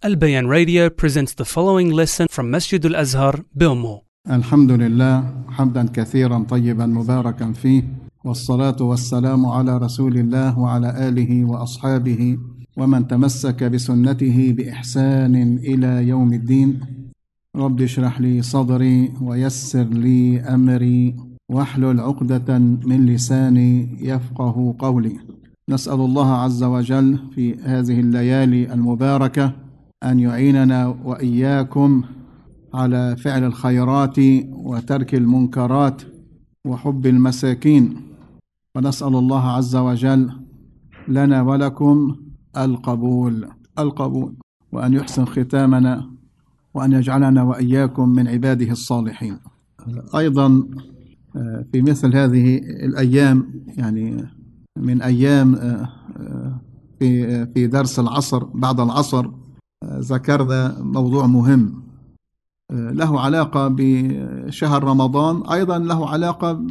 Al Bayan Radio presents the following lesson from Masjid Al Azhar, Bilmo. الحمد لله حمدا كثيرا طيبا مباركا فيه والصلاة والسلام على رسول الله وعلى آله وأصحابه ومن تمسك بسنته بإحسان إلى يوم الدين رب اشرح لي صدري ويسر لي أمري واحلل عقدة من لساني يفقه قولي نسأل الله عز وجل في هذه الليالي المباركة أن يعيننا وإياكم على فعل الخيرات وترك المنكرات وحب المساكين. ونسأل الله عز وجل لنا ولكم القبول القبول وأن يحسن ختامنا وأن يجعلنا وإياكم من عباده الصالحين. أيضا في مثل هذه الأيام يعني من أيام في في درس العصر بعد العصر ذكرنا موضوع مهم. له علاقة بشهر رمضان أيضا له علاقة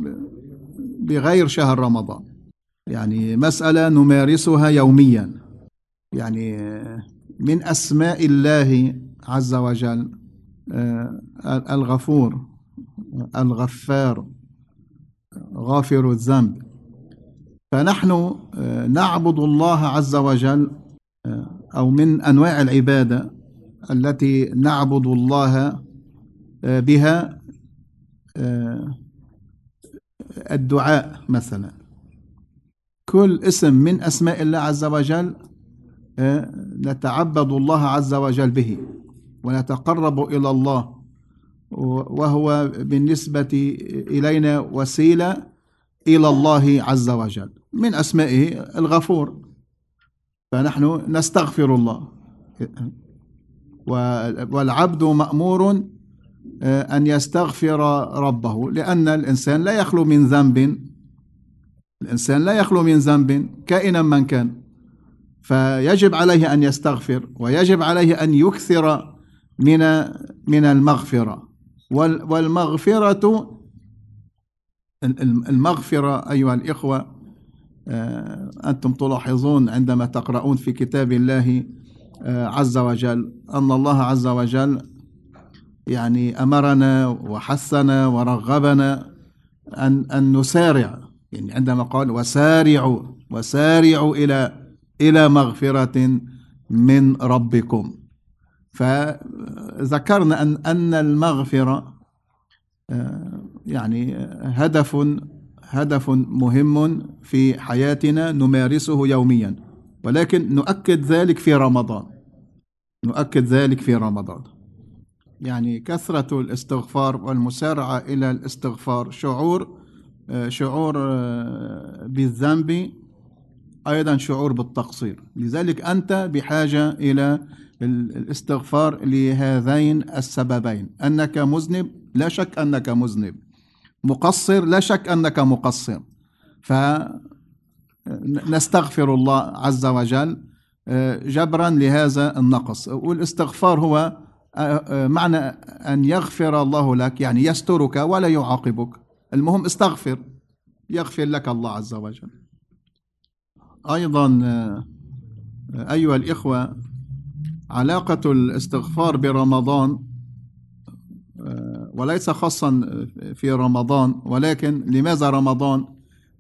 بغير شهر رمضان. يعني مسألة نمارسها يوميا. يعني من أسماء الله عز وجل الغفور الغفار غافر الذنب. فنحن نعبد الله عز وجل أو من أنواع العبادة التي نعبد الله بها الدعاء مثلا. كل اسم من أسماء الله عز وجل نتعبد الله عز وجل به ونتقرب إلى الله وهو بالنسبة إلينا وسيلة إلى الله عز وجل من أسمائه الغفور. فنحن نستغفر الله. والعبد مأمور أن يستغفر ربه لأن الإنسان لا يخلو من ذنب. الإنسان لا يخلو من ذنب كائنا من كان. فيجب عليه أن يستغفر ويجب عليه أن يكثر من من المغفرة. والمغفرة المغفرة أيها الإخوة أنتم تلاحظون عندما تقرؤون في كتاب الله عز وجل أن الله عز وجل يعني أمرنا وحثنا ورغبنا أن أن نسارع. يعني عندما قال وسارعوا وسارعوا إلى إلى مغفرة من ربكم. فذكرنا أن أن المغفرة يعني هدف هدف مهم في حياتنا نمارسه يوميا ولكن نؤكد ذلك في رمضان. نؤكد ذلك في رمضان. يعني كثرة الاستغفار والمسارعة إلى الاستغفار شعور شعور بالذنب أيضا شعور بالتقصير. لذلك أنت بحاجة إلى الاستغفار لهذين السببين. أنك مذنب لا شك أنك مذنب. مقصر لا شك أنك مقصر. فنستغفر الله عز وجل جبرا لهذا النقص. والاستغفار هو معنى أن يغفر الله لك يعني يسترك ولا يعاقبك. المهم استغفر يغفر لك الله عز وجل. أيضا أيها الإخوة علاقة الاستغفار برمضان وليس خاصا في رمضان ولكن لماذا رمضان؟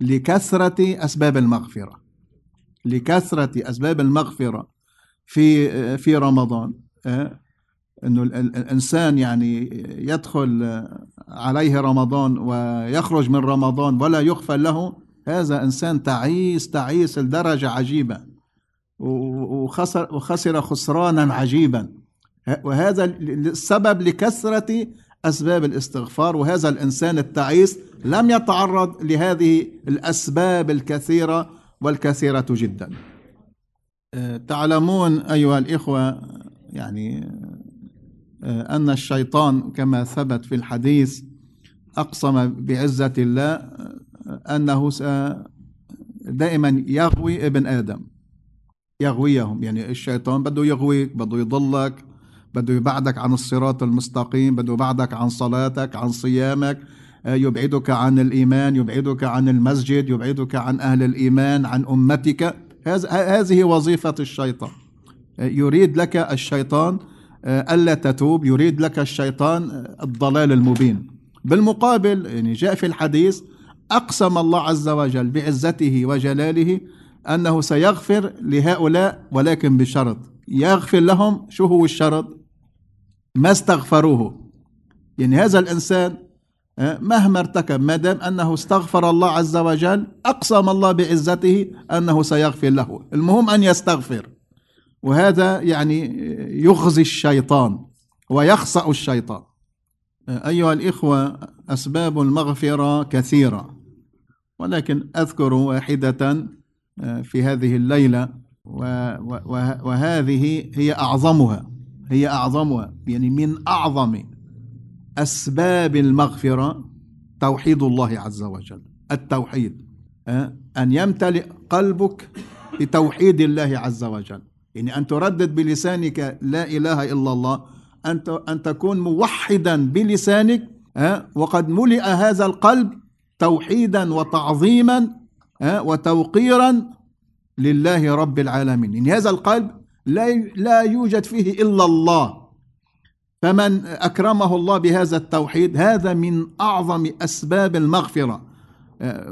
لكثرة أسباب المغفرة. لكثرة أسباب المغفرة في في رمضان. إنه الإنسان يعني يدخل عليه رمضان ويخرج من رمضان ولا يغفر له هذا إنسان تعيس تعيس لدرجة عجيبة. وخسر وخسر خسرانا عجيبا. وهذا السبب لكثرة أسباب الاستغفار وهذا الإنسان التعيس لم يتعرض لهذه الأسباب الكثيرة والكثيرة جدا. تعلمون أيها الإخوة يعني أن الشيطان كما ثبت في الحديث أقسم بعزة الله أنه دائما يغوي ابن آدم يغويهم. يعني الشيطان بده يغويك بده يضلك بده يبعدك عن الصراط المستقيم بده يبعدك عن صلاتك عن صيامك. يبعدك عن الإيمان يبعدك عن المسجد يبعدك عن أهل الإيمان عن أمتك. هذه وظيفة الشيطان. يريد لك الشيطان ألا تتوب يريد لك الشيطان الضلال المبين. بالمقابل يعني جاء في الحديث أقسم الله عز وجل بعزته وجلاله أنه سيغفر لهؤلاء ولكن بشرط. يغفر لهم شو هو الشرط؟ ما استغفروه. يعني هذا الإنسان مهما ارتكب ما دام أنه استغفر الله عز وجل أقسم الله بعزته أنه سيغفر له. المهم أن يستغفر. وهذا يعني يغزي الشيطان ويخصأ الشيطان. أيها الإخوة أسباب المغفرة كثيرة. ولكن أذكر واحدة في هذه الليلة وهذه هي أعظمها. هي أعظمها يعني من أعظم أسباب المغفرة توحيد الله عز وجل. التوحيد أن يمتلئ قلبك بتوحيد الله عز وجل. يعني أن تردد بلسانك لا إله إلا الله أن أن تكون موحدا بلسانك وقد ملئ هذا القلب توحيدا وتعظيما وتوقيرا لله رب العالمين. يعني هذا القلب لا لا يوجد فيه إلا الله. فمن أكرمه الله بهذا التوحيد هذا من أعظم أسباب المغفرة.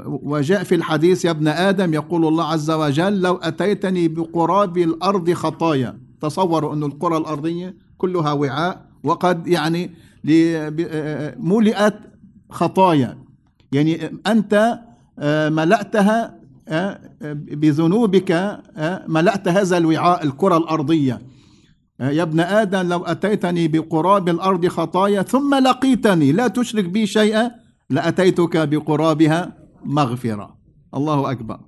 وجاء في الحديث يا ابن آدم يقول الله عز وجل لو أتيتني بقراب الأرض خطايا. تصوروا أن القرى الأرضية كلها وعاء وقد يعني ملئت خطايا. يعني أنت ملأتها بذنوبك ملأت هذا الوعاء الكرة الأرضية. يا ابن آدم لو أتيتني بقراب الأرض خطايا ثم لقيتني لا تشرك بي شيئا لأتيتك بقرابها مغفرة. الله أكبر.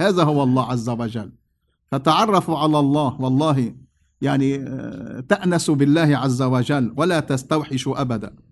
هذا هو الله عز وجل. فتعرفوا على الله والله يعني تأنسوا بالله عز وجل ولا تستوحشوا أبدا.